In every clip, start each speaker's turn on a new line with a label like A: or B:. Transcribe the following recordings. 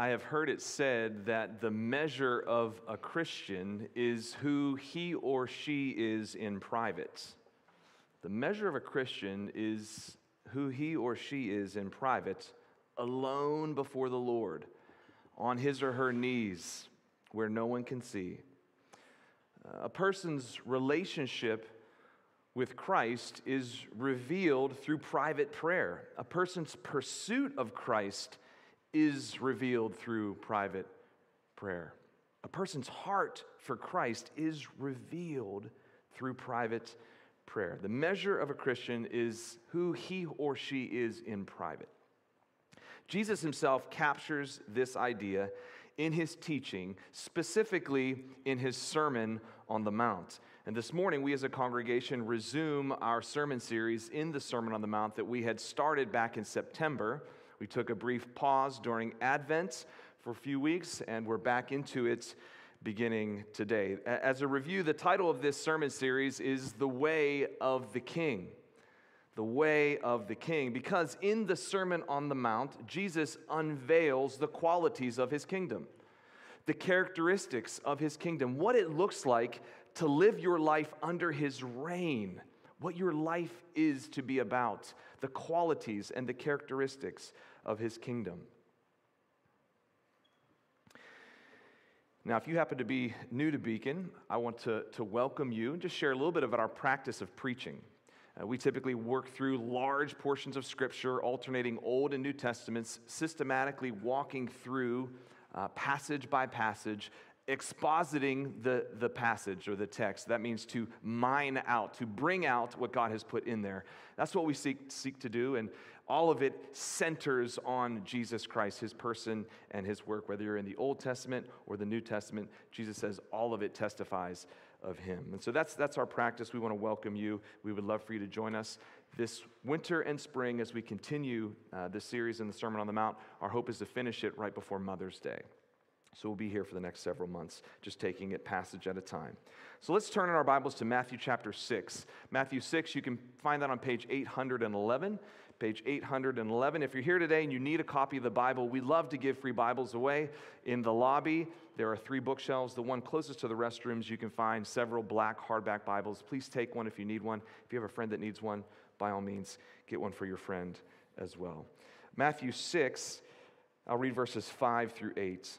A: I have heard it said that the measure of a Christian is who he or she is in private. The measure of a Christian is who he or she is in private, alone before the Lord, on his or her knees, where no one can see. A person's relationship with Christ is revealed through private prayer. A person's pursuit of Christ is revealed through private prayer. A person's heart for Christ is revealed through private prayer. The measure of a Christian is who he or she is in private. Jesus himself captures this idea in his teaching, specifically in his Sermon on the Mount. And this morning, we as a congregation resume our sermon series in the Sermon on the Mount that we had started back in September. We took a brief pause during Advent for a few weeks, and we're back into it beginning today. As a review, the title of this sermon series is The Way of the King. The Way of the King, because in the Sermon on the Mount, Jesus unveils the qualities of his kingdom, the characteristics of his kingdom, what it looks like to live your life under his reign, what your life is to be about, the qualities and the characteristics of his kingdom. Now, if you happen to be new to Beacon, I want to, to welcome you and just share a little bit about our practice of preaching. Uh, we typically work through large portions of Scripture, alternating Old and New Testaments, systematically walking through uh, passage by passage, expositing the, the passage or the text. That means to mine out, to bring out what God has put in there. That's what we seek, seek to do. And all of it centers on Jesus Christ, his person and his work. Whether you're in the Old Testament or the New Testament, Jesus says all of it testifies of him. And so that's, that's our practice. We want to welcome you. We would love for you to join us this winter and spring as we continue uh, this series in the Sermon on the Mount. Our hope is to finish it right before Mother's Day. So we'll be here for the next several months, just taking it passage at a time. So let's turn in our Bibles to Matthew chapter 6. Matthew 6, you can find that on page 811 page 811. If you're here today and you need a copy of the Bible, we love to give free Bibles away. In the lobby, there are three bookshelves. The one closest to the restrooms, you can find several black hardback Bibles. Please take one if you need one. If you have a friend that needs one, by all means, get one for your friend as well. Matthew 6, I'll read verses 5 through 8.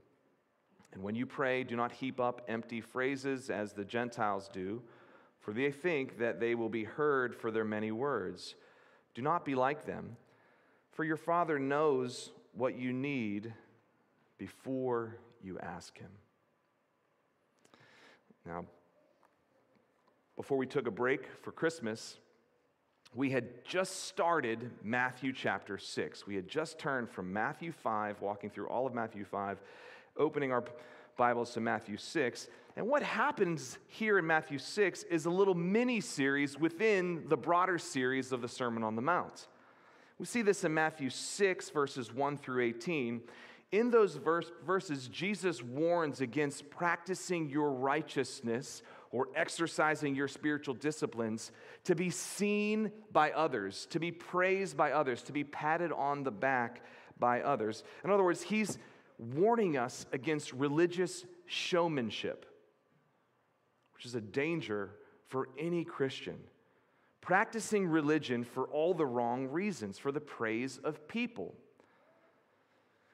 A: And when you pray, do not heap up empty phrases as the Gentiles do for they think that they will be heard for their many words. Do not be like them, for your Father knows what you need before you ask Him. Now, before we took a break for Christmas, we had just started Matthew chapter 6. We had just turned from Matthew 5, walking through all of Matthew 5, opening our Bibles to Matthew 6. And what happens here in Matthew 6 is a little mini series within the broader series of the Sermon on the Mount. We see this in Matthew 6, verses 1 through 18. In those verse, verses, Jesus warns against practicing your righteousness or exercising your spiritual disciplines to be seen by others, to be praised by others, to be patted on the back by others. In other words, he's warning us against religious showmanship which is a danger for any Christian. Practicing religion for all the wrong reasons, for the praise of people.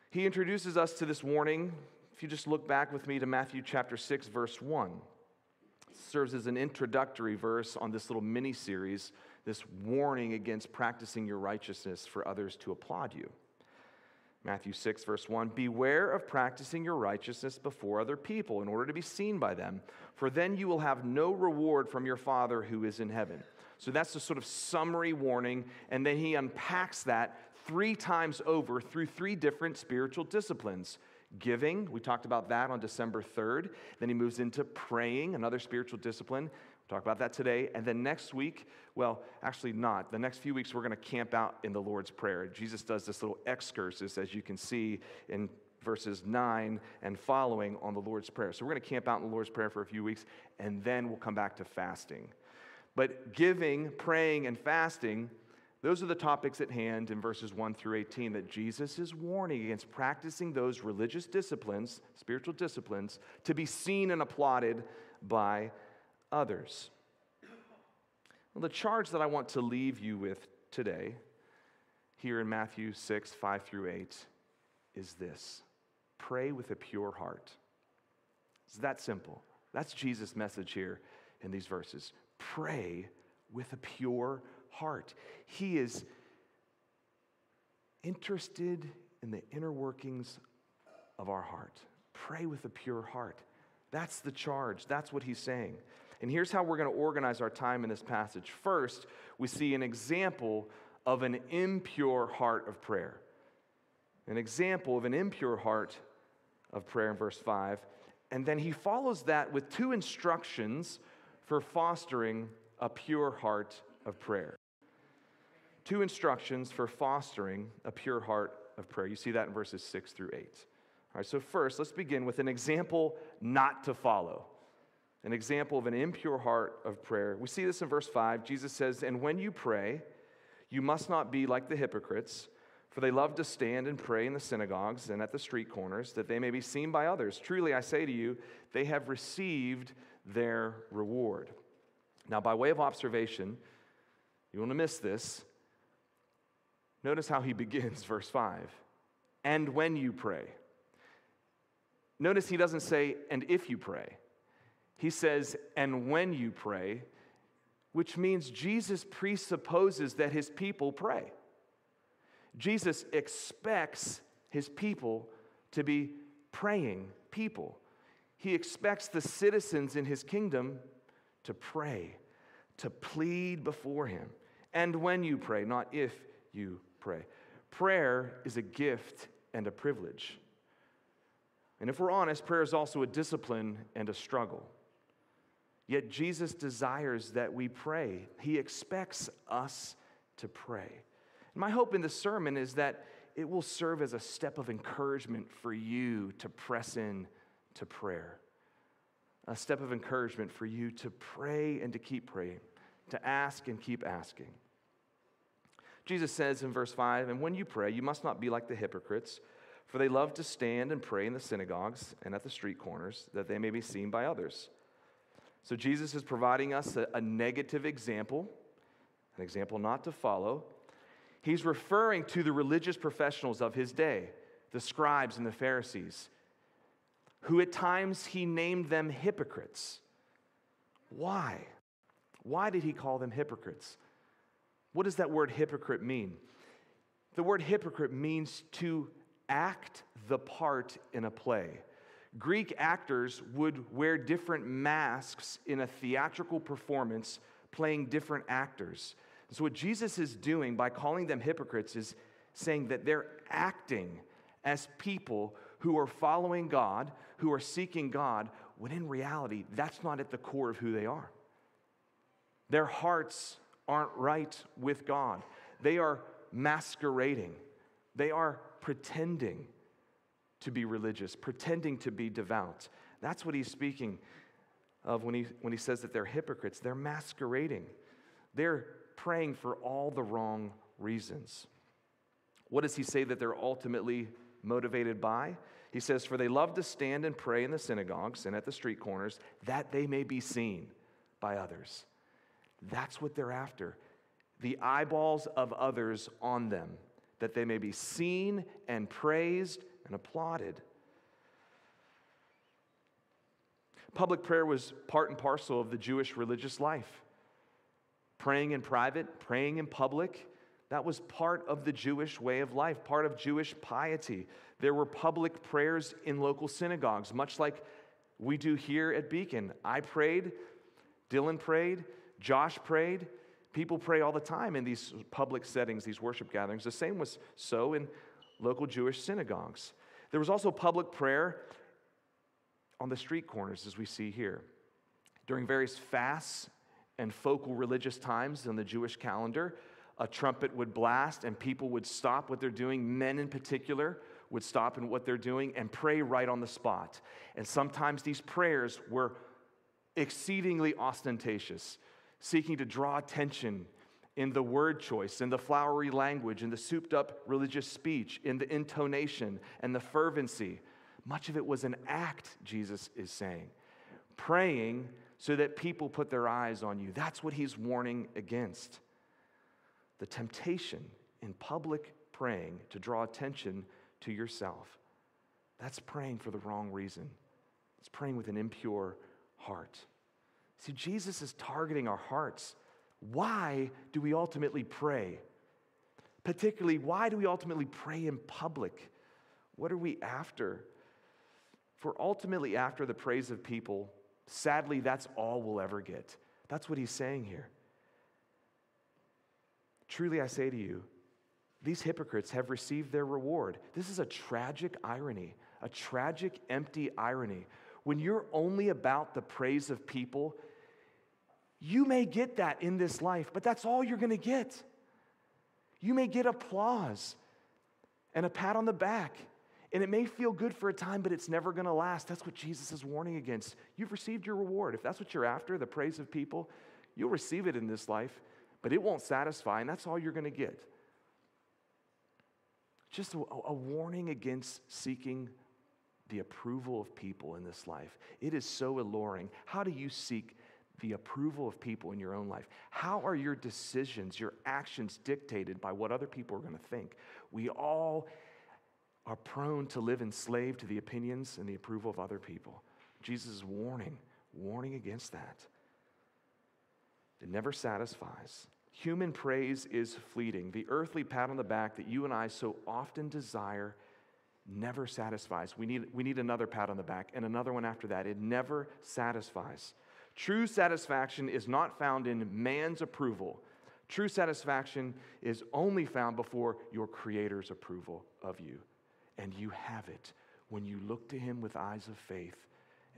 A: He introduces us to this warning. If you just look back with me to Matthew chapter 6, verse 1, it serves as an introductory verse on this little mini series, this warning against practicing your righteousness for others to applaud you. Matthew 6, verse 1 Beware of practicing your righteousness before other people in order to be seen by them, for then you will have no reward from your Father who is in heaven. So that's the sort of summary warning, and then he unpacks that three times over through three different spiritual disciplines. Giving, we talked about that on December 3rd. Then he moves into praying, another spiritual discipline. Talk about that today. And then next week, well, actually not. The next few weeks, we're going to camp out in the Lord's Prayer. Jesus does this little excursus, as you can see in verses 9 and following on the Lord's Prayer. So we're going to camp out in the Lord's Prayer for a few weeks, and then we'll come back to fasting. But giving, praying, and fasting, those are the topics at hand in verses 1 through 18 that Jesus is warning against practicing those religious disciplines, spiritual disciplines, to be seen and applauded by others. Well, the charge that I want to leave you with today, here in Matthew 6, 5 through 8, is this pray with a pure heart. It's that simple. That's Jesus' message here in these verses. Pray with a pure heart. He is interested in the inner workings of our heart. Pray with a pure heart. That's the charge. That's what he's saying. And here's how we're going to organize our time in this passage. First, we see an example of an impure heart of prayer. An example of an impure heart of prayer in verse 5. And then he follows that with two instructions for fostering a pure heart of prayer. Two instructions for fostering a pure heart of prayer. You see that in verses 6 through 8. All right, so first, let's begin with an example not to follow. An example of an impure heart of prayer. We see this in verse 5. Jesus says, And when you pray, you must not be like the hypocrites for they love to stand and pray in the synagogues and at the street corners, that they may be seen by others. Truly, I say to you, they have received their reward. Now, by way of observation, you want to miss this. Notice how he begins, verse 5. And when you pray. Notice he doesn't say, and if you pray. He says, and when you pray, which means Jesus presupposes that his people pray. Jesus expects his people to be praying people. He expects the citizens in his kingdom to pray, to plead before him. And when you pray, not if you pray. Prayer is a gift and a privilege. And if we're honest, prayer is also a discipline and a struggle. Yet Jesus desires that we pray, He expects us to pray. My hope in this sermon is that it will serve as a step of encouragement for you to press in to prayer. A step of encouragement for you to pray and to keep praying, to ask and keep asking. Jesus says in verse 5 And when you pray, you must not be like the hypocrites, for they love to stand and pray in the synagogues and at the street corners, that they may be seen by others. So Jesus is providing us a, a negative example, an example not to follow, He's referring to the religious professionals of his day, the scribes and the Pharisees, who at times he named them hypocrites. Why? Why did he call them hypocrites? What does that word hypocrite mean? The word hypocrite means to act the part in a play. Greek actors would wear different masks in a theatrical performance, playing different actors. So, what Jesus is doing by calling them hypocrites is saying that they're acting as people who are following God, who are seeking God, when in reality, that's not at the core of who they are. Their hearts aren't right with God, they are masquerading, they are pretending to be religious, pretending to be devout. That's what he's speaking of when he, when he says that they're hypocrites. They're masquerading. They're praying for all the wrong reasons. What does he say that they're ultimately motivated by? He says, For they love to stand and pray in the synagogues and at the street corners, that they may be seen by others. That's what they're after. The eyeballs of others on them, that they may be seen and praised and applauded. Public prayer was part and parcel of the Jewish religious life praying in private, praying in public. That was part of the Jewish way of life, part of Jewish piety. There were public prayers in local synagogues, much like we do here at Beacon. I prayed, Dylan prayed, Josh prayed. People pray all the time in these public settings, these worship gatherings. The same was so in local Jewish synagogues. There was also public prayer on the street corners, as we see here. During various fasts and focal religious times on the Jewish calendar, a trumpet would blast and people would stop what they're doing. Men, in particular, would stop in what they're doing and pray right on the spot. And sometimes these prayers were exceedingly ostentatious, seeking to draw attention in the word choice, in the flowery language, in the souped up religious speech, in the intonation and the fervency. Much of it was an act, Jesus is saying. Praying so that people put their eyes on you. That's what he's warning against. The temptation in public praying to draw attention to yourself. That's praying for the wrong reason. It's praying with an impure heart. See, Jesus is targeting our hearts. Why do we ultimately pray? Particularly, why do we ultimately pray in public? What are we after? If we're ultimately after the praise of people, sadly, that's all we'll ever get. That's what he's saying here. Truly, I say to you, these hypocrites have received their reward. This is a tragic irony, a tragic, empty irony. When you're only about the praise of people, you may get that in this life, but that's all you're going to get. You may get applause and a pat on the back, and it may feel good for a time, but it's never going to last. That's what Jesus is warning against. You've received your reward. If that's what you're after, the praise of people, you'll receive it in this life, but it won't satisfy, and that's all you're going to get. Just a, a, warning against seeking the approval of people in this life. It is so alluring. How do you seek the approval of people in your own life? How are your decisions, your actions dictated by what other people are going to think? We all are prone to live enslaved to the opinions and the approval of other people. Jesus is warning, warning against that. It never satisfies. Human praise is fleeting. The earthly pat on the back that you and I so often desire never satisfies. We need, we need another pat on the back and another one after that. It never satisfies. True satisfaction is not found in man's approval. True satisfaction is only found before your Creator's approval of you. And you have it when you look to Him with eyes of faith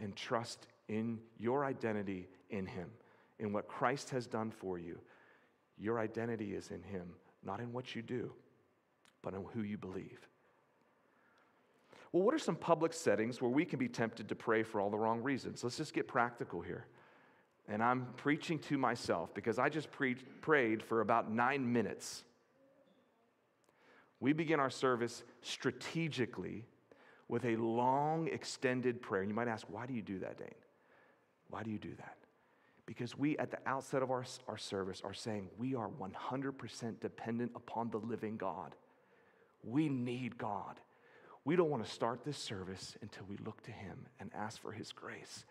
A: and trust in your identity in Him, in what Christ has done for you. Your identity is in Him, not in what you do, but in who you believe. Well, what are some public settings where we can be tempted to pray for all the wrong reasons? Let's just get practical here. And I'm preaching to myself because I just pre- prayed for about nine minutes. We begin our service strategically with a long, extended prayer. And you might ask, why do you do that, Dane? Why do you do that? Because we, at the outset of our, our service, are saying we are 100% dependent upon the living God. We need God. We don't want to start this service until we look to Him and ask for His grace.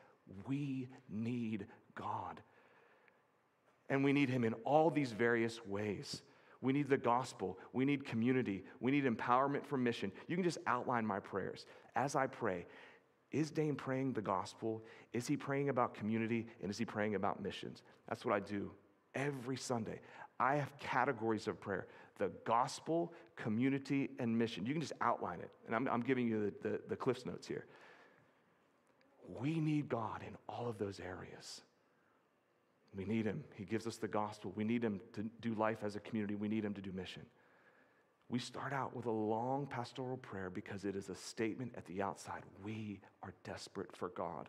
A: We need God. And we need Him in all these various ways. We need the gospel. We need community. We need empowerment for mission. You can just outline my prayers. As I pray, is Dane praying the gospel? Is he praying about community? And is he praying about missions? That's what I do every Sunday. I have categories of prayer the gospel, community, and mission. You can just outline it. And I'm, I'm giving you the, the, the Cliffs Notes here. We need God in all of those areas. We need Him. He gives us the gospel. We need Him to do life as a community. We need Him to do mission. We start out with a long pastoral prayer because it is a statement at the outside. We are desperate for God.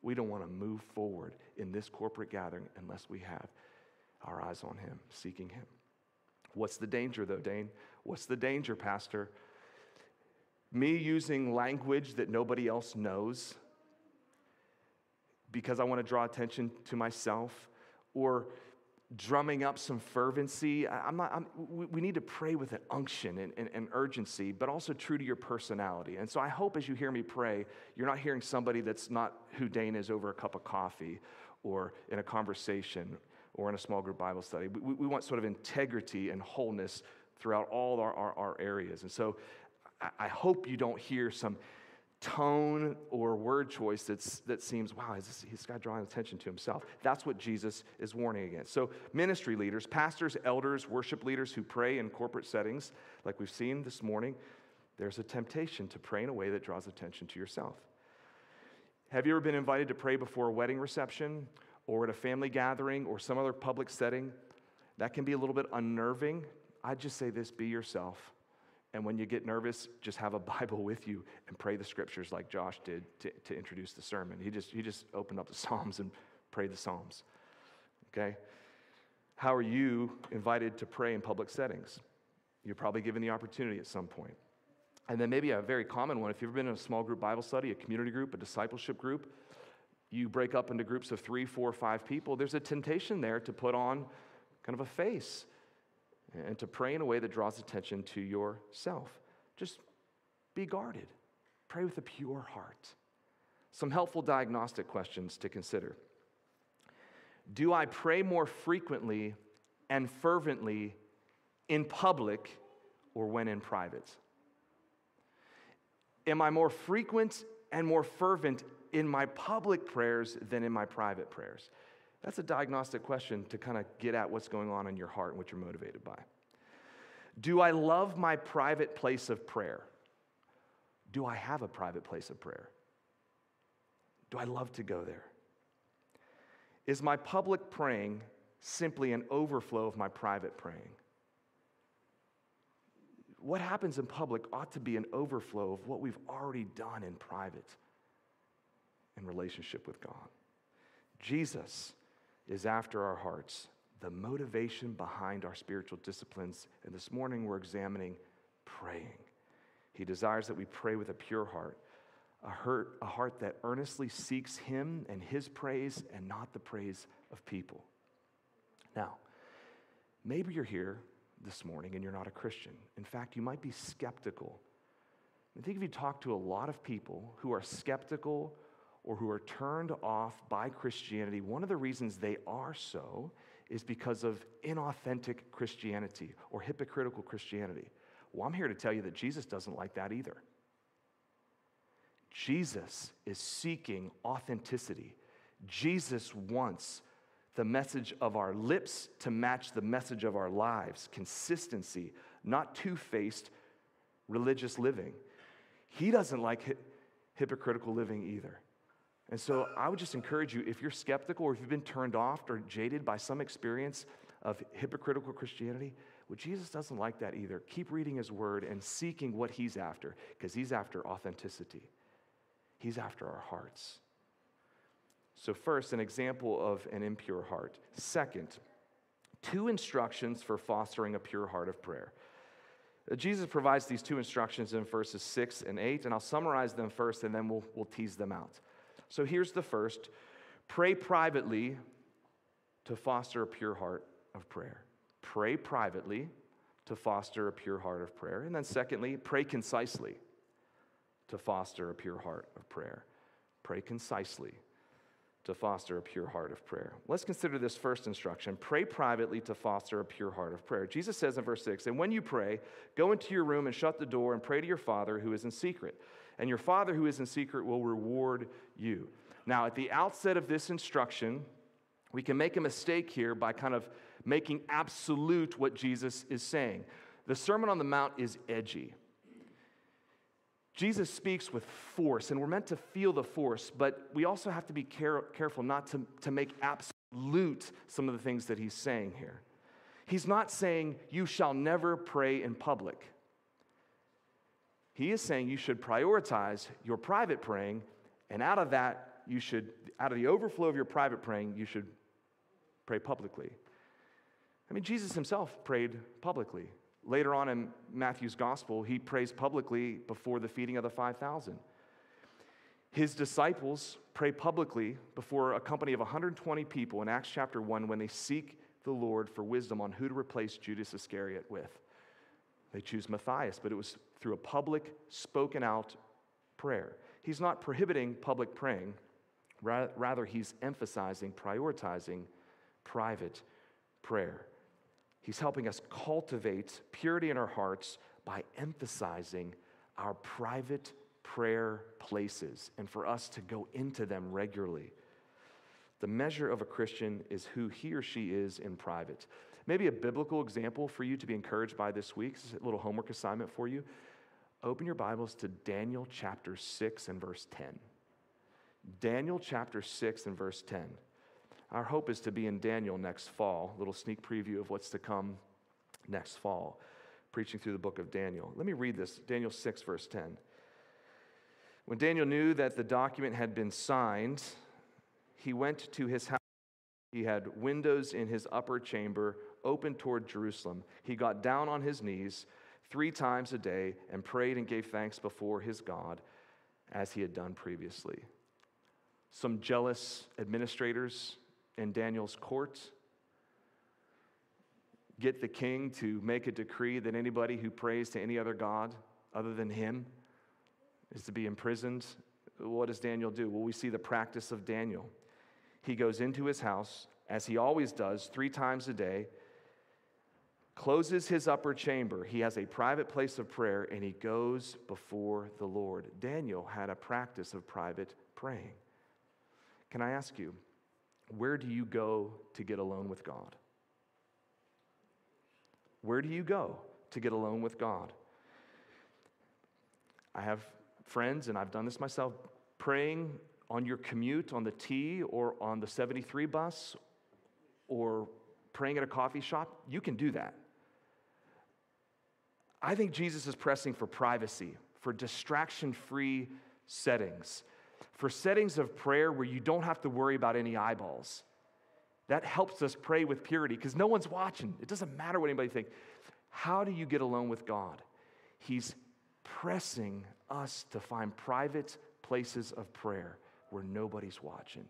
A: We don't want to move forward in this corporate gathering unless we have our eyes on Him, seeking Him. What's the danger, though, Dane? What's the danger, Pastor? Me using language that nobody else knows because I want to draw attention to myself, or drumming up some fervency. I'm not, I'm, we need to pray with an unction and, and, and, urgency, but also true to your personality. And so I hope as you hear me pray, you're not hearing somebody that's not who Dane is over a cup of coffee or in a conversation or in a small group Bible study. We, we want sort of integrity and wholeness throughout all our, our, our areas. And so I, I hope you don't hear some tone or word choice that's, that seems, wow, is this, this guy drawing attention to himself? That's what Jesus is warning against. So, ministry leaders, pastors, elders, worship leaders who pray in corporate settings, like we've seen this morning, there's a temptation to pray in a way that draws attention to yourself. Have you ever been invited to pray before a wedding reception or at a family gathering or some other public setting? That can be a little bit unnerving. I'd just say this be yourself. And when you get nervous, just have a Bible with you and pray the scriptures like Josh did to, to introduce the sermon. He just, he just opened up the Psalms and prayed the Psalms. Okay? How are you invited to pray in public settings? You're probably given the opportunity at some point. And then maybe a very common one if you've ever been in a small group Bible study, a community group, a discipleship group, you break up into groups of three, four, five people, there's a temptation there to put on kind of a face and to pray in a way that draws attention to yourself. Just be guarded. Pray with a pure heart. Some helpful diagnostic questions to consider. Do I pray more frequently and fervently in public or when in private? Am I more frequent and more fervent in my public prayers than in my private prayers? That's a diagnostic question to kind of get at what's going on in your heart and what you're motivated by. Do I love my private place of prayer? Do I have a private place of prayer? Do I love to go there? Is my public praying simply an overflow of my private praying? What happens in public ought to be an overflow of what we've already done in private in relationship with God. Jesus is after our hearts, the motivation behind our spiritual disciplines. And this morning we're examining praying. He desires that we pray with a pure heart, a heart, a heart that earnestly seeks Him and His praise and not the praise of people. Now, maybe you're here this morning and you're not a Christian. In fact, you might be skeptical. I think if you talk to a lot of people who are skeptical or who are turned off by Christianity, one of the reasons they are so is because of inauthentic Christianity or hypocritical Christianity. Well, I'm here to tell you that Jesus doesn't like that either. Jesus is seeking authenticity. Jesus wants the message of our lips to match the message of our lives, consistency, not two faced religious living. He doesn't like hi- hypocritical living either. And so I would just encourage you if you're skeptical or if you've been turned off or jaded by some experience of hypocritical Christianity, well, Jesus doesn't like that either. Keep reading his word and seeking what he's after because he's after authenticity, he's after our hearts. So, first, an example of an impure heart. Second, two instructions for fostering a pure heart of prayer. Uh, Jesus provides these two instructions in verses 6 and 8, and I'll summarize them first and then we'll, we'll tease them out. So here's the first pray privately to foster a pure heart of prayer. Pray privately to foster a pure heart of prayer. And then, secondly, pray concisely to foster a pure heart of prayer. Pray concisely to foster a pure heart of prayer. Let's consider this first instruction pray privately to foster a pure heart of prayer. Jesus says in verse 6 And when you pray, go into your room and shut the door and pray to your Father who is in secret and your Father who is in secret will reward you. Now, at the outset of this instruction, we can make a mistake here by kind of making absolute what Jesus is saying. The Sermon on the Mount is edgy. Jesus speaks with force, and we're meant to feel the force, but we also have to be care- careful not to, to make absolute some of the things that he's saying here. He's not saying, You shall never pray in public. He is saying you should prioritize your private praying, and out of that, you should, out of the overflow of your private praying, you should pray publicly. I mean, Jesus himself prayed publicly. Later on in Matthew's gospel, he prays publicly before the feeding of the 5,000. His disciples pray publicly before a company of 120 people in Acts chapter 1 when they seek the Lord for wisdom on who to replace Judas Iscariot with. They choose Matthias, but it was through a public, spoken out prayer. He's not prohibiting public praying, rather, he's emphasizing, prioritizing private prayer. He's helping us cultivate purity in our hearts by emphasizing our private prayer places and for us to go into them regularly. The measure of a Christian is who he or she is in private. Maybe a biblical example for you to be encouraged by this week, this is a little homework assignment for you. Open your Bibles to Daniel chapter 6 and verse 10. Daniel chapter 6 and verse 10. Our hope is to be in Daniel next fall, little sneak preview of what's to come next fall, preaching through the book of Daniel. Let me read this Daniel 6, verse 10. When Daniel knew that the document had been signed, he went to his house. He had windows in his upper chamber open toward Jerusalem. He got down on his knees three times a day and prayed and gave thanks before his God as he had done previously. Some jealous administrators in Daniel's court get the king to make a decree that anybody who prays to any other God other than him is to be imprisoned. What does Daniel do? Well, we see the practice of Daniel. He goes into his house, as he always does, three times a day, closes his upper chamber. He has a private place of prayer, and he goes before the Lord. Daniel had a practice of private praying. Can I ask you, where do you go to get alone with God? Where do you go to get alone with God? I have friends, and I've done this myself, praying on your commute on the T or on the 73 bus or praying at a coffee shop, you can do that. I think Jesus is pressing for privacy, for distraction free settings, for settings of prayer where you don't have to worry about any eyeballs. That helps us pray with purity because no one's watching. It doesn't matter what anybody thinks. How do you get alone with God? He's pressing us to find private places of prayer where nobody's watching.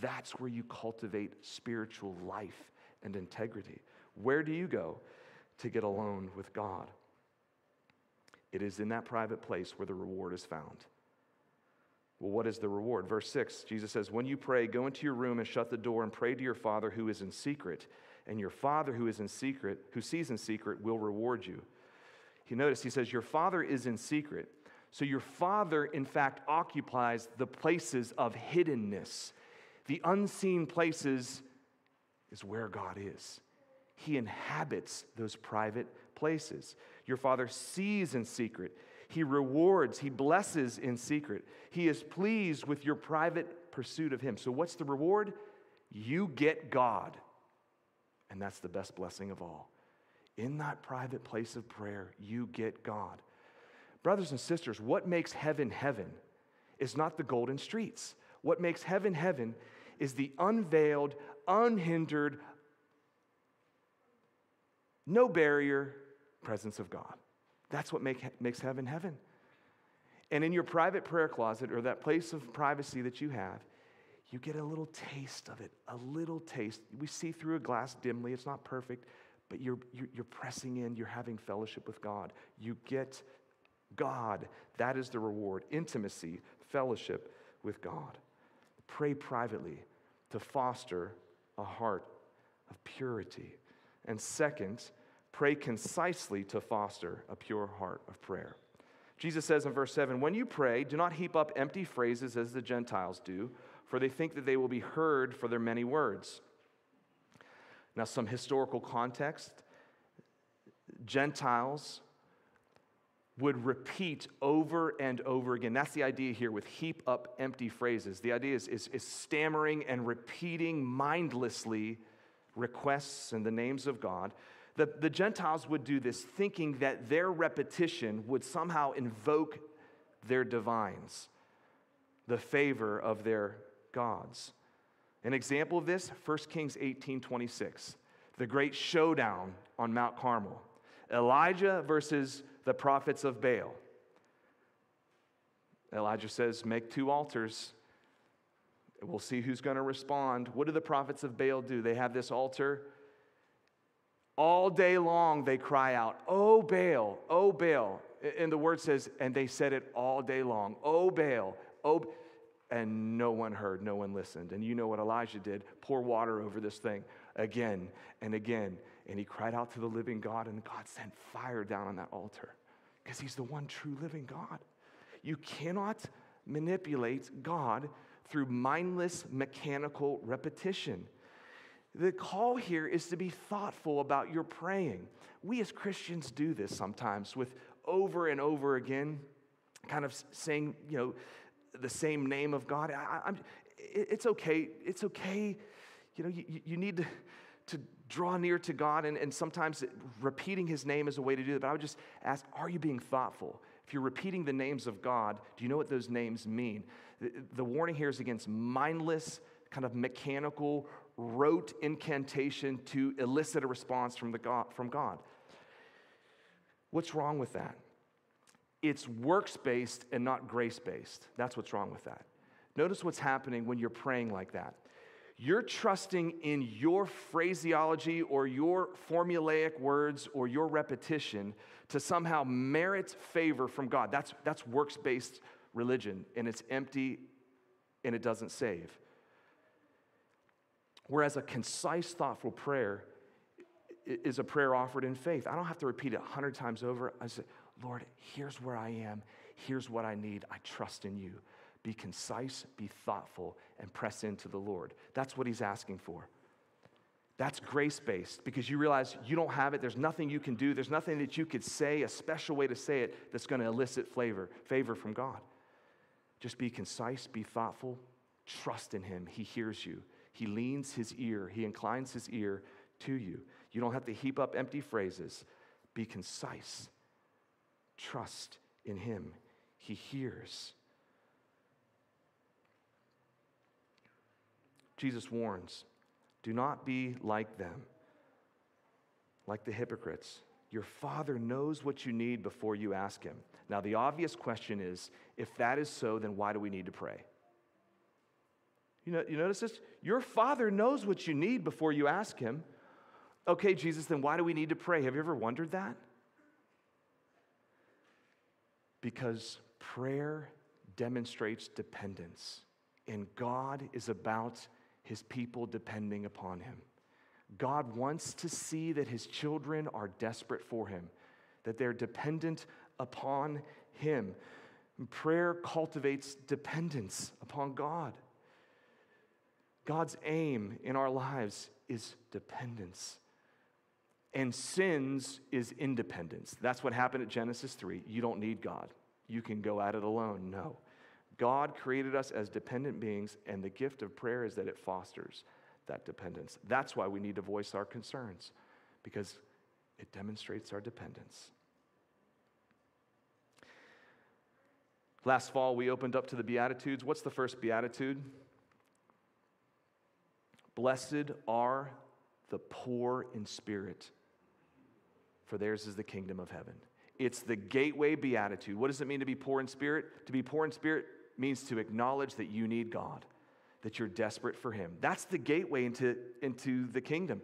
A: That's where you cultivate spiritual life and integrity. Where do you go to get alone with God? It is in that private place where the reward is found. Well, what is the reward? Verse 6, Jesus says, When you pray, go into your room and shut the door and pray to your Father who is in secret. And your Father who is in secret, who sees in secret, will reward you. He notice he says, Your Father is in secret. So your Father, in fact, occupies the places of hiddenness. The unseen places is where God is. He inhabits those private places. Your Father sees in secret. He rewards, He blesses in secret. He is pleased with your private pursuit of Him. So, what's the reward? You get God. And that's the best blessing of all. In that private place of prayer, you get God. Brothers and sisters, what makes heaven heaven is not the golden streets. What makes heaven heaven is the unveiled, unhindered, no barrier presence of God. That's what make, makes heaven heaven. And in your private prayer closet or that place of privacy that you have, you get a little taste of it, a little taste. We see through a glass dimly, it's not perfect, but you're, you're pressing in, you're having fellowship with God. You get God. That is the reward intimacy, fellowship with God. Pray privately to foster a heart of purity. And second, Pray concisely to foster a pure heart of prayer. Jesus says in verse 7 When you pray, do not heap up empty phrases as the Gentiles do, for they think that they will be heard for their many words. Now, some historical context Gentiles would repeat over and over again. That's the idea here with heap up empty phrases. The idea is, is, is stammering and repeating mindlessly requests and the names of God. The, the Gentiles would do this thinking that their repetition would somehow invoke their divines, the favor of their gods. An example of this, 1 Kings 18 26, the great showdown on Mount Carmel. Elijah versus the prophets of Baal. Elijah says, Make two altars. We'll see who's going to respond. What do the prophets of Baal do? They have this altar all day long they cry out, Oh Baal, oh Baal. And the word says, and they said it all day long, Oh Baal, oh. And no one heard, no one listened. And you know what Elijah did pour water over this thing again and again. And he cried out to the living God, and God sent fire down on that altar because he's the one true living God. You cannot manipulate God through mindless mechanical repetition. The call here is to be thoughtful about your praying. We as Christians do this sometimes with over and over again, kind of saying, you know, the same name of God. I, it's okay. It's okay. You know, you, you need to, to draw near to God, and, and sometimes repeating his name is a way to do that. But I would just ask, are you being thoughtful? If you're repeating the names of God, do you know what those names mean? The, warning here is against mindless, kind of mechanical, rote incantation to elicit a response from, the God, from God. What's wrong with that? It's works based and not grace based. That's what's wrong with that. Notice what's happening when you're praying like that. You're trusting in your phraseology or your formulaic words or your repetition to somehow merit favor from God. That's, that's works based religion, and it's empty and it doesn't save. Whereas a concise, thoughtful prayer is a prayer offered in faith. I don't have to repeat it a hundred times over. I say, Lord, here's where I am. Here's what I need. I trust in you. Be concise, be thoughtful, and press into the Lord. That's what he's asking for. That's grace based because you realize you don't have it. There's nothing you can do. There's nothing that you could say, a special way to say it, that's going to elicit flavor, favor from God. Just be concise, be thoughtful, trust in him. He hears you. He leans his ear, he inclines his ear to you. You don't have to heap up empty phrases. Be concise. Trust in him. He hears. Jesus warns do not be like them, like the hypocrites. Your Father knows what you need before you ask Him. Now, the obvious question is if that is so, then why do we need to pray? You, know, you notice this? Your Father knows what you need before you ask Him. Okay, Jesus, then why do we need to pray? Have you ever wondered that? Because prayer demonstrates dependence, and God is about His people depending upon Him. God wants to see that His children are desperate for Him, that they're dependent upon Him. Prayer cultivates dependence upon God. God's aim in our lives is dependence. And sins is independence. That's what happened at Genesis 3. You don't need God, you can go at it alone. No. God created us as dependent beings, and the gift of prayer is that it fosters that dependence. That's why we need to voice our concerns, because it demonstrates our dependence. Last fall, we opened up to the Beatitudes. What's the first Beatitude? Blessed are the poor in spirit, for theirs is the kingdom of heaven. It's the gateway beatitude. What does it mean to be poor in spirit? To be poor in spirit means to acknowledge that you need God, that you're desperate for Him. That's the gateway into, into the kingdom.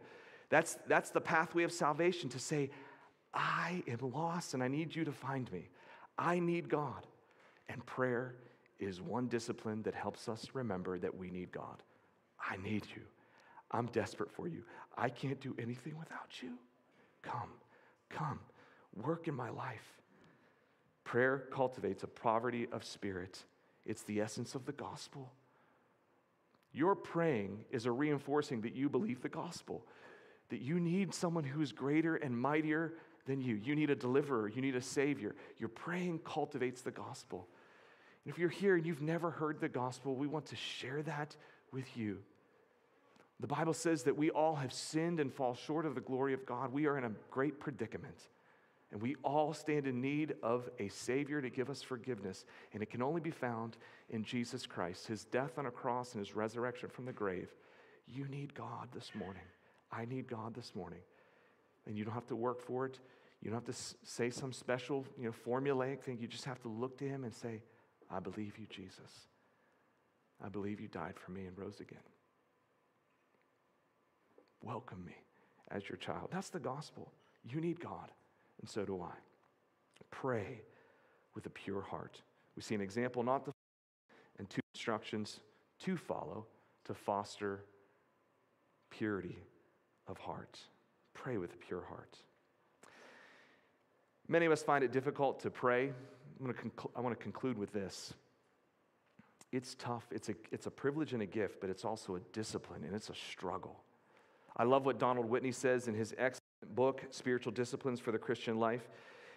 A: That's, that's the pathway of salvation to say, I am lost and I need you to find me. I need God. And prayer is one discipline that helps us remember that we need God. I need you. I'm desperate for you. I can't do anything without you. Come, come, work in my life. Prayer cultivates a poverty of spirit, it's the essence of the gospel. Your praying is a reinforcing that you believe the gospel, that you need someone who is greater and mightier than you. You need a deliverer, you need a savior. Your praying cultivates the gospel. And if you're here and you've never heard the gospel, we want to share that with you. The Bible says that we all have sinned and fall short of the glory of God. We are in a great predicament. And we all stand in need of a Savior to give us forgiveness. And it can only be found in Jesus Christ, His death on a cross and His resurrection from the grave. You need God this morning. I need God this morning. And you don't have to work for it. You don't have to say some special, you know, formulaic thing. You just have to look to Him and say, I believe you, Jesus. I believe you died for me and rose again. Welcome me as your child. That's the gospel. You need God, and so do I. Pray with a pure heart. We see an example not to and two instructions to follow to foster purity of heart. Pray with a pure heart. Many of us find it difficult to pray. Gonna conclu- I want to conclude with this. It's tough. It's a, it's a privilege and a gift, but it's also a discipline and it's a struggle. I love what Donald Whitney says in his excellent book, Spiritual Disciplines for the Christian Life.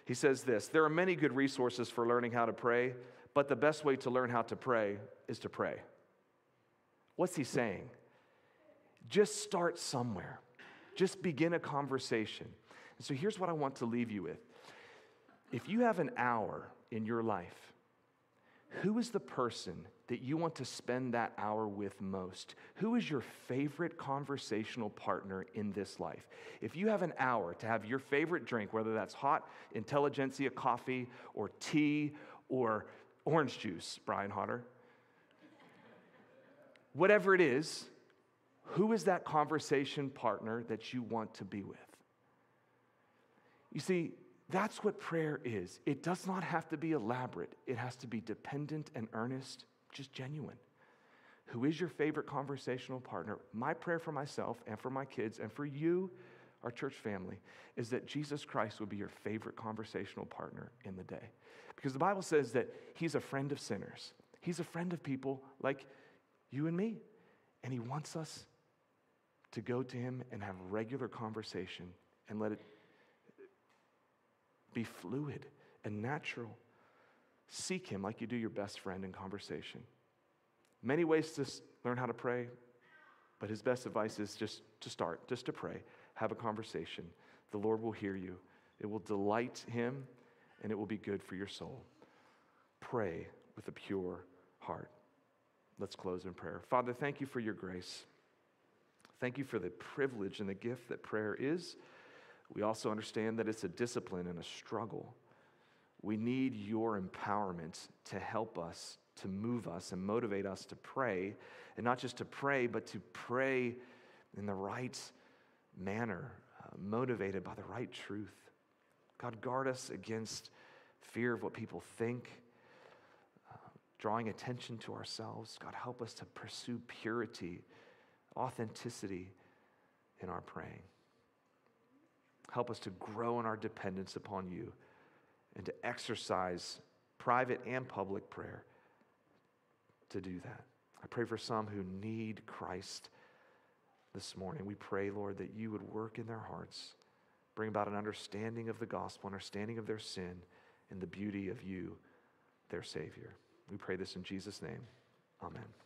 A: He says this There are many good resources for learning how to pray, but the best way to learn how to pray is to pray. What's he saying? Just start somewhere, just begin a conversation. And so here's what I want to leave you with. If you have an hour in your life, who is the person that you want to spend that hour with most? Who is your favorite conversational partner in this life? If you have an hour to have your favorite drink, whether that's hot intelligentsia coffee or tea or orange juice, Brian Hodder, whatever it is, who is that conversation partner that you want to be with? You see, that's what prayer is. It does not have to be elaborate, it has to be dependent and earnest, just genuine. Who is your favorite conversational partner? My prayer for myself and for my kids and for you, our church family, is that Jesus Christ would be your favorite conversational partner in the day. Because the Bible says that He's a friend of sinners, He's a friend of people like you and me. And He wants us to go to Him and have regular conversation and let it be fluid and natural. Seek Him like you do your best friend in conversation. Many ways to learn how to pray, but His best advice is just to start, just to pray, have a conversation. The Lord will hear you, it will delight Him, and it will be good for your soul. Pray with a pure heart. Let's close in prayer. Father, thank you for your grace. Thank you for the privilege and the gift that prayer is. We also understand that it's a discipline and a struggle. We need your empowerment to help us, to move us, and motivate us to pray. And not just to pray, but to pray in the right manner, uh, motivated by the right truth. God, guard us against fear of what people think, uh, drawing attention to ourselves. God, help us to pursue purity, authenticity in our praying. Help us to grow in our dependence upon you and to exercise private and public prayer to do that. I pray for some who need Christ this morning. We pray, Lord, that you would work in their hearts, bring about an understanding of the gospel, understanding of their sin, and the beauty of you, their Savior. We pray this in Jesus' name. Amen.